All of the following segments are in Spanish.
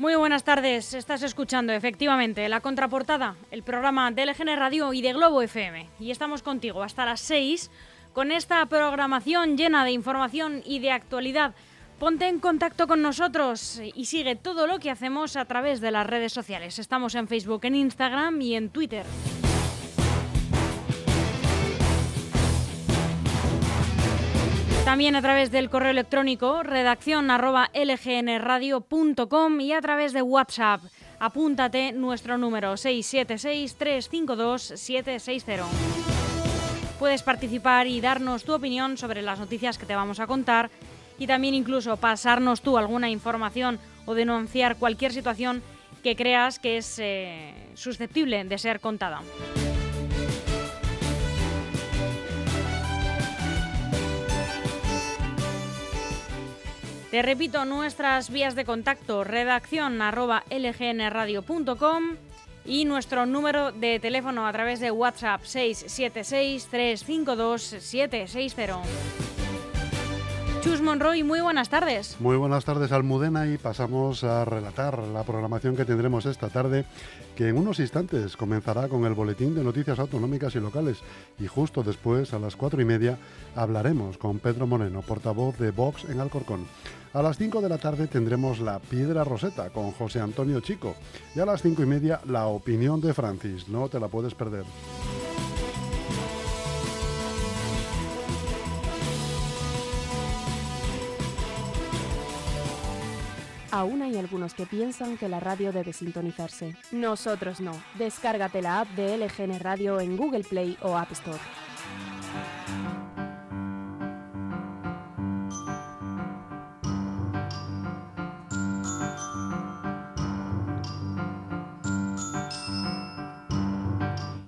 Muy buenas tardes, estás escuchando efectivamente La Contraportada, el programa de LGN Radio y de Globo FM. Y estamos contigo hasta las 6 con esta programación llena de información y de actualidad. Ponte en contacto con nosotros y sigue todo lo que hacemos a través de las redes sociales. Estamos en Facebook, en Instagram y en Twitter. También a través del correo electrónico redacción arroba lgnradio.com y a través de WhatsApp. Apúntate nuestro número 676-352-760. Puedes participar y darnos tu opinión sobre las noticias que te vamos a contar y también incluso pasarnos tú alguna información o denunciar cualquier situación que creas que es eh, susceptible de ser contada. Te repito nuestras vías de contacto, redacción lgnradio.com y nuestro número de teléfono a través de WhatsApp 676-352-760. Chus Monroy, muy buenas tardes. Muy buenas tardes, Almudena, y pasamos a relatar la programación que tendremos esta tarde, que en unos instantes comenzará con el boletín de noticias autonómicas y locales, y justo después, a las cuatro y media, hablaremos con Pedro Moreno, portavoz de Vox en Alcorcón. A las 5 de la tarde tendremos la Piedra Roseta con José Antonio Chico. Y a las cinco y media la opinión de Francis. No te la puedes perder. Aún hay algunos que piensan que la radio debe sintonizarse. Nosotros no. Descárgate la app de LGN Radio en Google Play o App Store.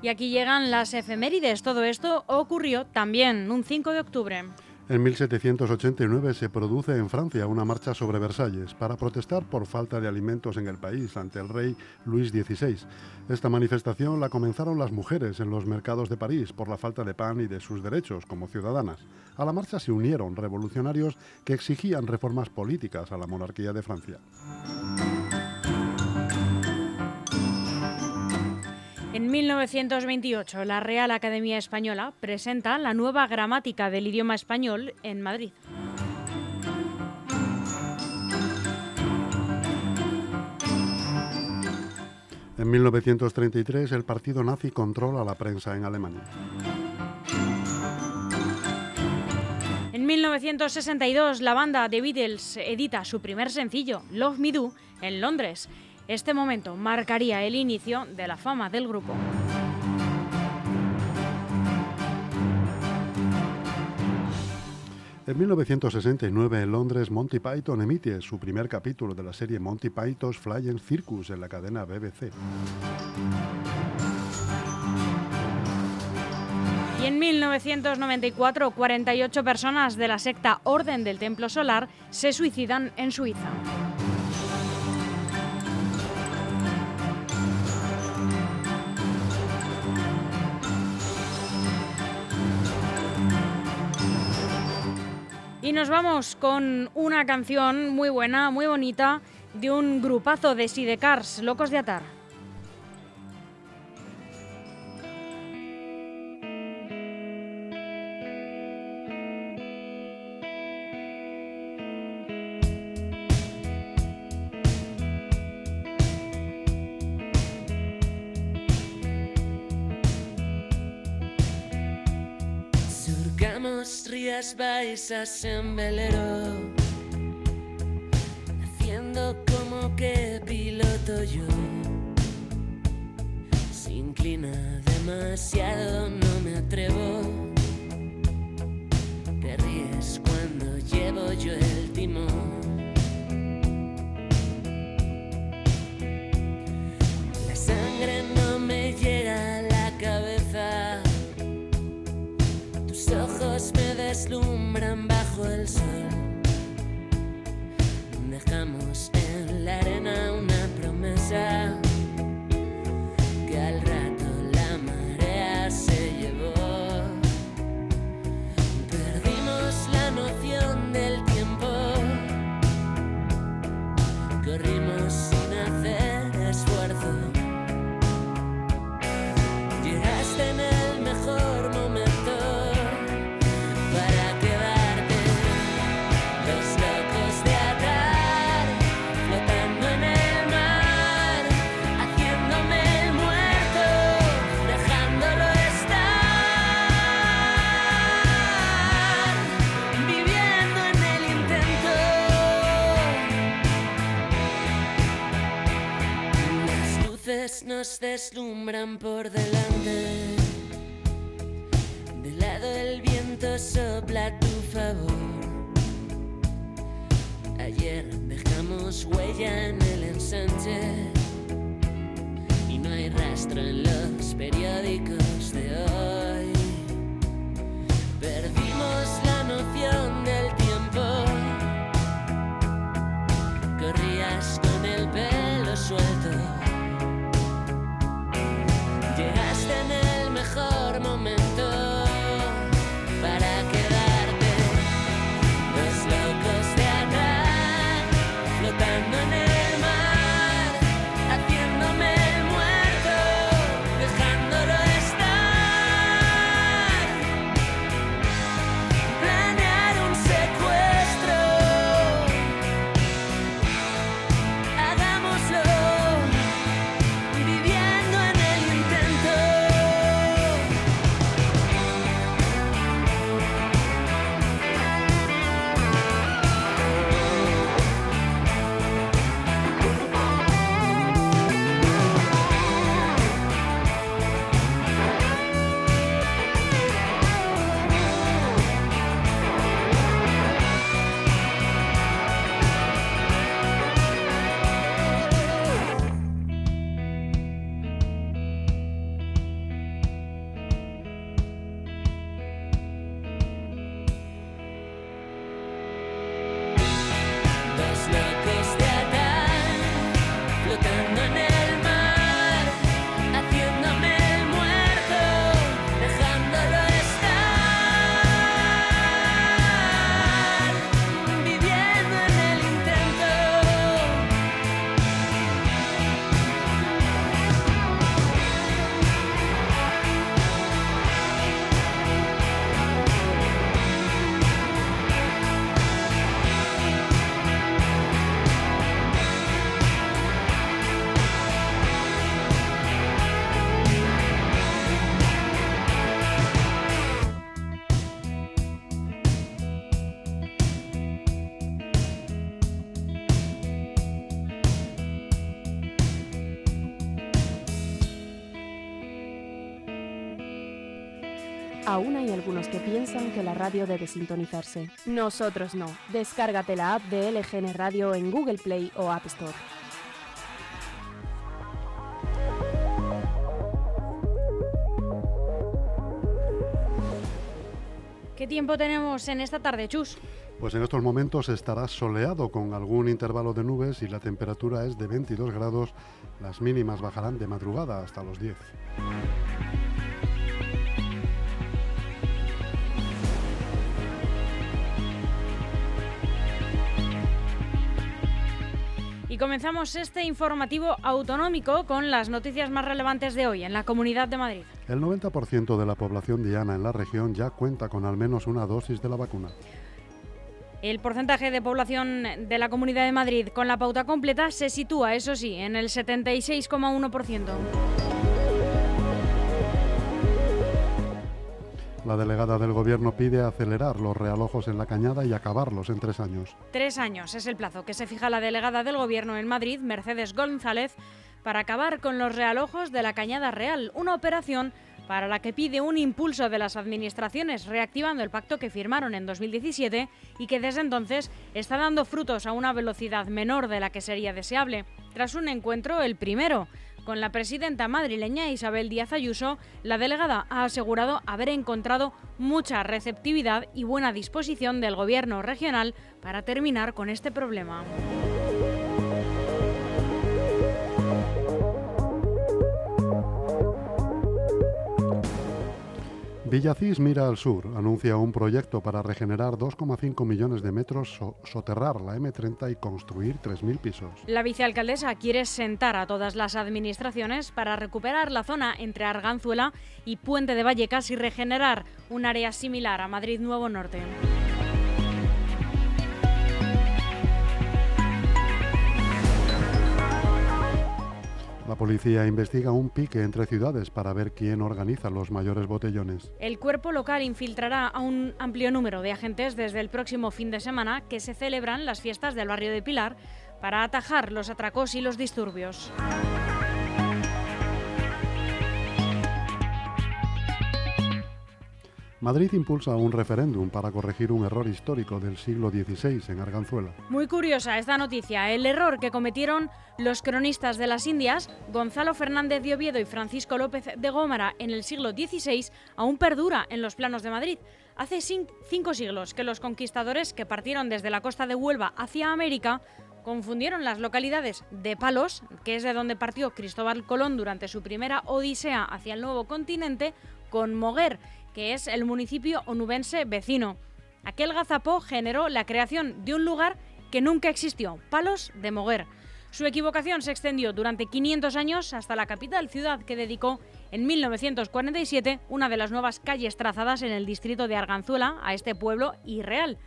Y aquí llegan las efemérides. Todo esto ocurrió también un 5 de octubre. En 1789 se produce en Francia una marcha sobre Versalles para protestar por falta de alimentos en el país ante el rey Luis XVI. Esta manifestación la comenzaron las mujeres en los mercados de París por la falta de pan y de sus derechos como ciudadanas. A la marcha se unieron revolucionarios que exigían reformas políticas a la monarquía de Francia. En 1928, la Real Academia Española presenta la nueva gramática del idioma español en Madrid. En 1933, el partido nazi controla la prensa en Alemania. En 1962, la banda The Beatles edita su primer sencillo, Love Me Do, en Londres. Este momento marcaría el inicio de la fama del grupo. En 1969 en Londres Monty Python emite su primer capítulo de la serie Monty Python's Flying Circus en la cadena BBC. Y en 1994, 48 personas de la secta Orden del Templo Solar se suicidan en Suiza. Y nos vamos con una canción muy buena, muy bonita, de un grupazo de Sidecars, Locos de Atar. Baisas en velero, haciendo como que piloto yo. Se inclina demasiado, no me atrevo. Te ríes cuando deslumbran bajo el sol. Deslumbran por delante. De lado el viento sopla a tu favor. Ayer dejamos huella en Aún hay algunos que piensan que la radio debe sintonizarse. Nosotros no. Descárgate la app de LGN Radio en Google Play o App Store. ¿Qué tiempo tenemos en esta tarde, Chus? Pues en estos momentos estará soleado con algún intervalo de nubes y la temperatura es de 22 grados. Las mínimas bajarán de madrugada hasta los 10. Y comenzamos este informativo autonómico con las noticias más relevantes de hoy en la Comunidad de Madrid. El 90% de la población diana en la región ya cuenta con al menos una dosis de la vacuna. El porcentaje de población de la Comunidad de Madrid con la pauta completa se sitúa, eso sí, en el 76,1%. La delegada del Gobierno pide acelerar los realojos en la cañada y acabarlos en tres años. Tres años es el plazo que se fija la delegada del Gobierno en Madrid, Mercedes González, para acabar con los realojos de la Cañada Real, una operación para la que pide un impulso de las administraciones, reactivando el pacto que firmaron en 2017 y que desde entonces está dando frutos a una velocidad menor de la que sería deseable. Tras un encuentro, el primero, con la presidenta madrileña Isabel Díaz Ayuso, la delegada ha asegurado haber encontrado mucha receptividad y buena disposición del gobierno regional para terminar con este problema. Villacís mira al sur, anuncia un proyecto para regenerar 2,5 millones de metros, so- soterrar la M30 y construir 3.000 pisos. La vicealcaldesa quiere sentar a todas las administraciones para recuperar la zona entre Arganzuela y Puente de Vallecas y regenerar un área similar a Madrid Nuevo Norte. La policía investiga un pique entre ciudades para ver quién organiza los mayores botellones. El cuerpo local infiltrará a un amplio número de agentes desde el próximo fin de semana que se celebran las fiestas del barrio de Pilar para atajar los atracos y los disturbios. Madrid impulsa un referéndum para corregir un error histórico del siglo XVI en Arganzuela. Muy curiosa esta noticia. El error que cometieron los cronistas de las Indias, Gonzalo Fernández de Oviedo y Francisco López de Gómara en el siglo XVI, aún perdura en los planos de Madrid. Hace cinco siglos que los conquistadores que partieron desde la costa de Huelva hacia América confundieron las localidades de Palos, que es de donde partió Cristóbal Colón durante su primera odisea hacia el nuevo continente, con Moguer, que es el municipio onubense vecino. Aquel gazapó generó la creación de un lugar que nunca existió, Palos de Moguer. Su equivocación se extendió durante 500 años hasta la capital ciudad que dedicó en 1947 una de las nuevas calles trazadas en el distrito de Arganzuela a este pueblo irreal.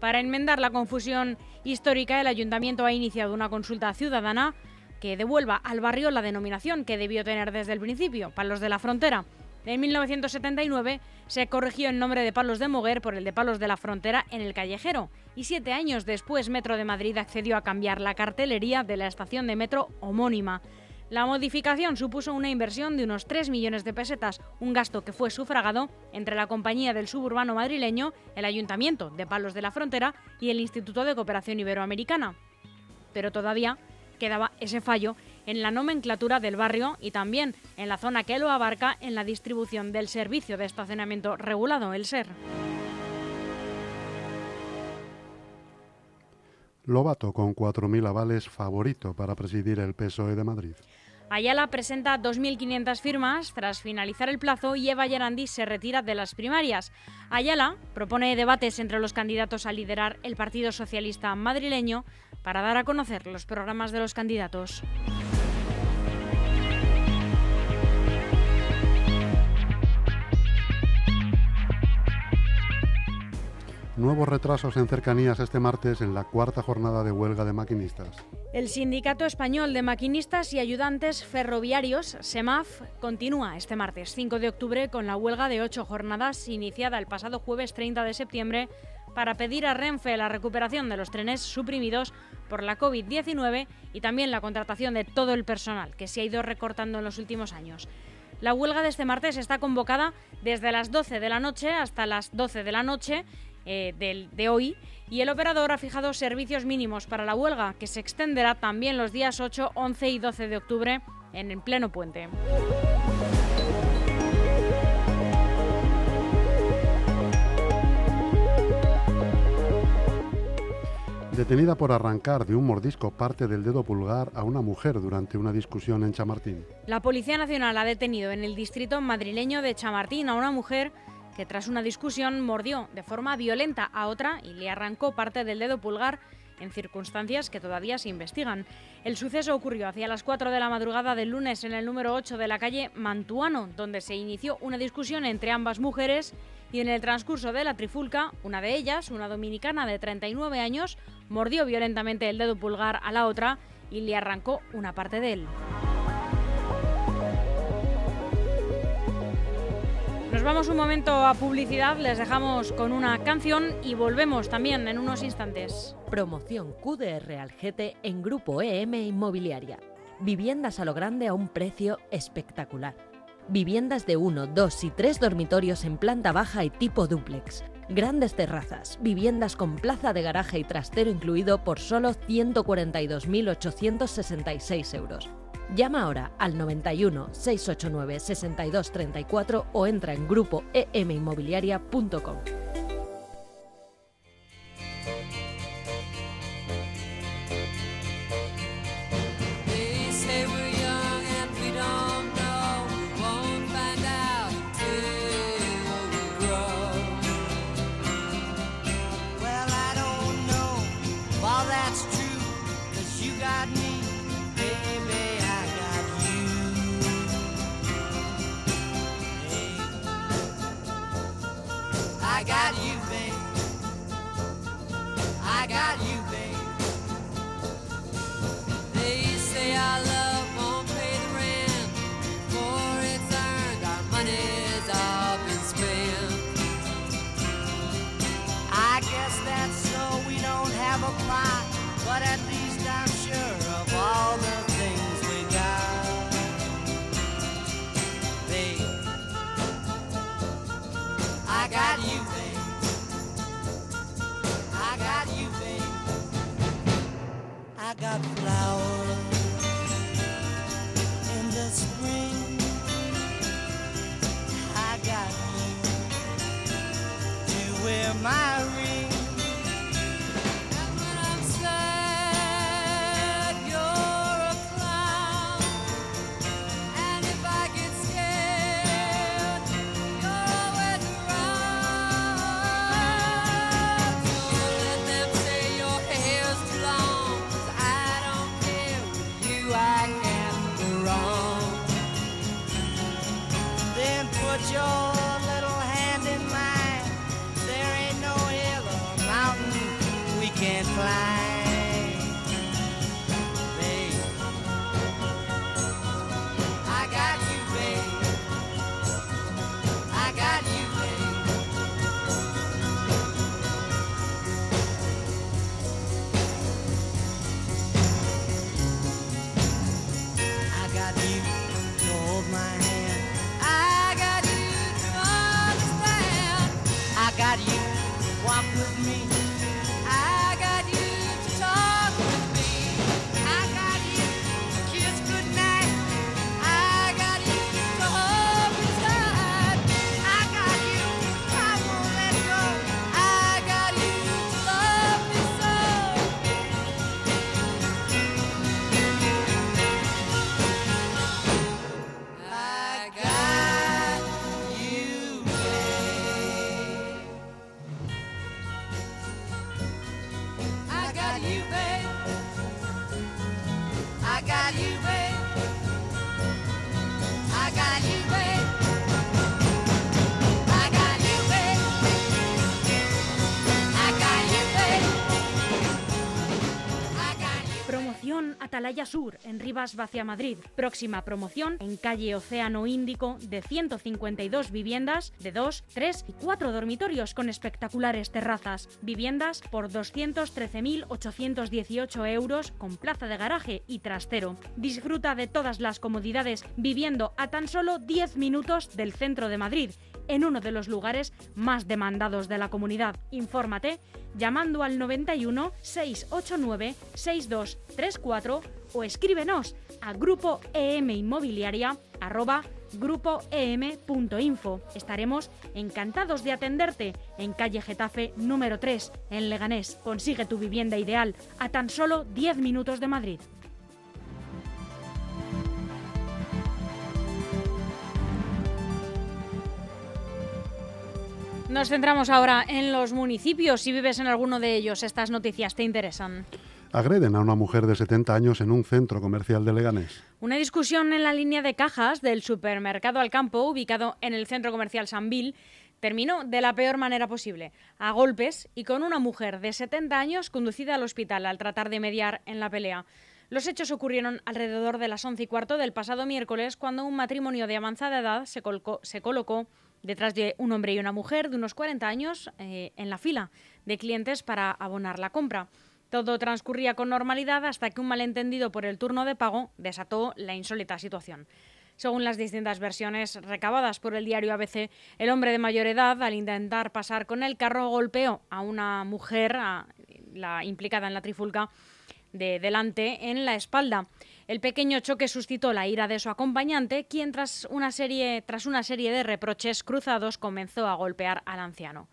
Para enmendar la confusión histórica, el ayuntamiento ha iniciado una consulta ciudadana que devuelva al barrio la denominación que debió tener desde el principio, Palos de la Frontera. En 1979 se corrigió el nombre de Palos de Moguer por el de Palos de la Frontera en el callejero y siete años después Metro de Madrid accedió a cambiar la cartelería de la estación de metro homónima. La modificación supuso una inversión de unos 3 millones de pesetas, un gasto que fue sufragado entre la Compañía del Suburbano Madrileño, el Ayuntamiento de Palos de la Frontera y el Instituto de Cooperación Iberoamericana. Pero todavía quedaba ese fallo en la nomenclatura del barrio y también en la zona que lo abarca en la distribución del servicio de estacionamiento regulado, el SER. Lobato, con 4.000 avales, favorito para presidir el PSOE de Madrid. Ayala presenta 2.500 firmas tras finalizar el plazo y Eva Yarandí se retira de las primarias. Ayala propone debates entre los candidatos a liderar el Partido Socialista madrileño para dar a conocer los programas de los candidatos. Nuevos retrasos en cercanías este martes en la cuarta jornada de huelga de maquinistas. El Sindicato Español de Maquinistas y Ayudantes Ferroviarios, SEMAF, continúa este martes 5 de octubre con la huelga de ocho jornadas iniciada el pasado jueves 30 de septiembre para pedir a Renfe la recuperación de los trenes suprimidos por la COVID-19 y también la contratación de todo el personal que se ha ido recortando en los últimos años. La huelga de este martes está convocada desde las 12 de la noche hasta las 12 de la noche eh, del, de hoy y el operador ha fijado servicios mínimos para la huelga que se extenderá también los días 8, 11 y 12 de octubre en el pleno puente. Detenida por arrancar de un mordisco parte del dedo pulgar a una mujer durante una discusión en Chamartín. La Policía Nacional ha detenido en el distrito madrileño de Chamartín a una mujer que tras una discusión mordió de forma violenta a otra y le arrancó parte del dedo pulgar en circunstancias que todavía se investigan. El suceso ocurrió hacia las 4 de la madrugada del lunes en el número 8 de la calle Mantuano, donde se inició una discusión entre ambas mujeres y en el transcurso de la trifulca, una de ellas, una dominicana de 39 años, mordió violentamente el dedo pulgar a la otra y le arrancó una parte de él. Vamos un momento a publicidad, les dejamos con una canción y volvemos también en unos instantes. Promoción QDR Algete en Grupo EM Inmobiliaria. Viviendas a lo grande a un precio espectacular. Viviendas de 1, 2 y 3 dormitorios en planta baja y tipo duplex. Grandes terrazas, viviendas con plaza de garaje y trastero incluido por solo 142.866 euros. Llama ahora al 91 689 6234 o entra en grupo got you, Atalaya Sur en Rivas Vacia Madrid. Próxima promoción en calle Océano Índico de 152 viviendas de 2, 3 y 4 dormitorios con espectaculares terrazas. Viviendas por 213.818 euros con plaza de garaje y trastero. Disfruta de todas las comodidades viviendo a tan solo 10 minutos del centro de Madrid en uno de los lugares más demandados de la comunidad. Infórmate llamando al 91 689 6234 o escríbenos a grupo em inmobiliaria arroba grupoem.info. Estaremos encantados de atenderte en calle Getafe número 3 en Leganés. Consigue tu vivienda ideal a tan solo 10 minutos de Madrid. Nos centramos ahora en los municipios. Si vives en alguno de ellos, estas noticias te interesan. Agreden a una mujer de 70 años en un centro comercial de Leganés. Una discusión en la línea de cajas del supermercado al campo, ubicado en el centro comercial Sanvil, terminó de la peor manera posible, a golpes y con una mujer de 70 años conducida al hospital al tratar de mediar en la pelea. Los hechos ocurrieron alrededor de las 11 y cuarto del pasado miércoles, cuando un matrimonio de avanzada edad se, colocó, se colocó detrás de un hombre y una mujer de unos 40 años eh, en la fila de clientes para abonar la compra. Todo transcurría con normalidad hasta que un malentendido por el turno de pago desató la insólita situación. Según las distintas versiones recabadas por el diario ABC, el hombre de mayor edad, al intentar pasar con el carro, golpeó a una mujer, la implicada en la trifulca, de delante en la espalda. El pequeño choque suscitó la ira de su acompañante, quien tras una serie, tras una serie de reproches cruzados comenzó a golpear al anciano.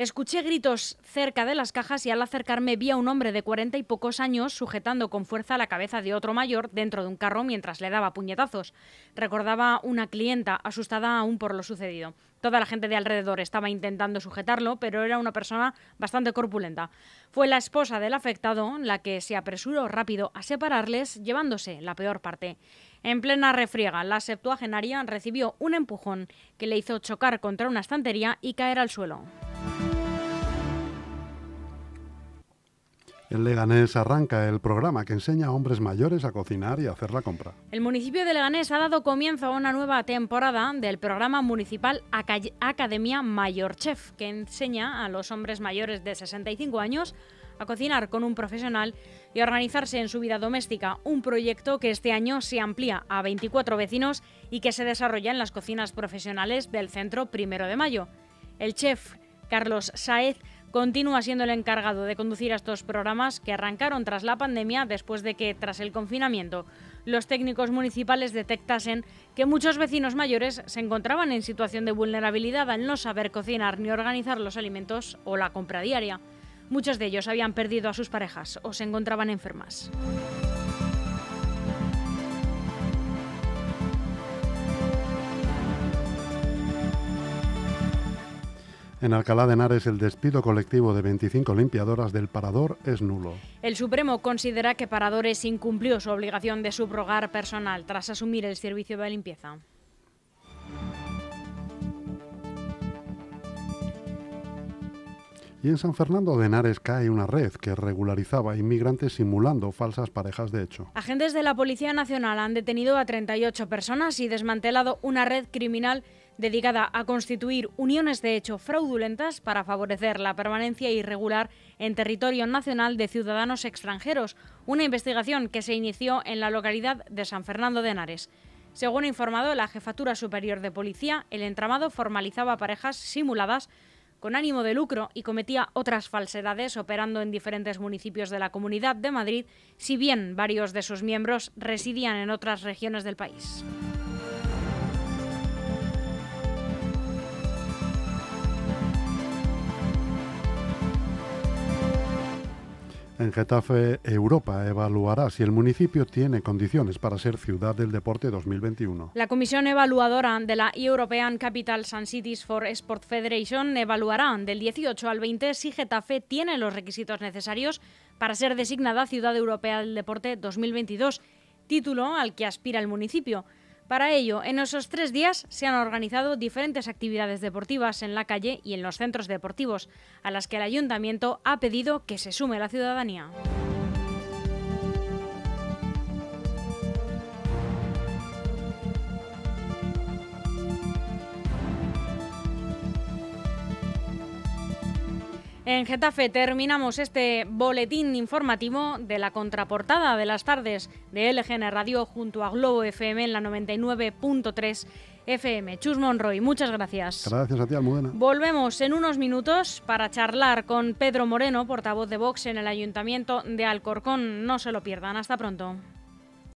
Escuché gritos cerca de las cajas y al acercarme vi a un hombre de cuarenta y pocos años sujetando con fuerza la cabeza de otro mayor dentro de un carro mientras le daba puñetazos. Recordaba una clienta asustada aún por lo sucedido. Toda la gente de alrededor estaba intentando sujetarlo, pero era una persona bastante corpulenta. Fue la esposa del afectado la que se apresuró rápido a separarles, llevándose la peor parte. En plena refriega, la septuagenaria recibió un empujón que le hizo chocar contra una estantería y caer al suelo. En Leganés arranca el programa que enseña a hombres mayores a cocinar y a hacer la compra. El municipio de Leganés ha dado comienzo a una nueva temporada del programa municipal Aca- Academia Mayor Chef, que enseña a los hombres mayores de 65 años a cocinar con un profesional y a organizarse en su vida doméstica, un proyecto que este año se amplía a 24 vecinos y que se desarrolla en las cocinas profesionales del centro Primero de Mayo. El chef Carlos Saez continúa siendo el encargado de conducir estos programas que arrancaron tras la pandemia después de que, tras el confinamiento, los técnicos municipales detectasen que muchos vecinos mayores se encontraban en situación de vulnerabilidad al no saber cocinar ni organizar los alimentos o la compra diaria. Muchos de ellos habían perdido a sus parejas o se encontraban enfermas. En Alcalá de Henares el despido colectivo de 25 limpiadoras del parador es nulo. El Supremo considera que Paradores incumplió su obligación de subrogar personal tras asumir el servicio de limpieza. Y en San Fernando de Henares cae una red que regularizaba inmigrantes simulando falsas parejas de hecho. Agentes de la Policía Nacional han detenido a 38 personas y desmantelado una red criminal dedicada a constituir uniones de hecho fraudulentas para favorecer la permanencia irregular en territorio nacional de ciudadanos extranjeros, una investigación que se inició en la localidad de San Fernando de Henares. Según ha informado la Jefatura Superior de Policía, el entramado formalizaba parejas simuladas con ánimo de lucro y cometía otras falsedades operando en diferentes municipios de la Comunidad de Madrid, si bien varios de sus miembros residían en otras regiones del país. En Getafe, Europa evaluará si el municipio tiene condiciones para ser ciudad del deporte 2021. La comisión evaluadora de la European Capitals and Cities for Sport Federation evaluará del 18 al 20 si Getafe tiene los requisitos necesarios para ser designada Ciudad Europea del Deporte 2022, título al que aspira el municipio. Para ello, en esos tres días se han organizado diferentes actividades deportivas en la calle y en los centros deportivos, a las que el ayuntamiento ha pedido que se sume la ciudadanía. En Getafe terminamos este boletín informativo de la contraportada de las tardes de LGN Radio junto a Globo FM en la 99.3 FM. Chus Monroy, muchas gracias. Gracias a ti, Almudena. Volvemos en unos minutos para charlar con Pedro Moreno, portavoz de Vox en el Ayuntamiento de Alcorcón. No se lo pierdan. Hasta pronto.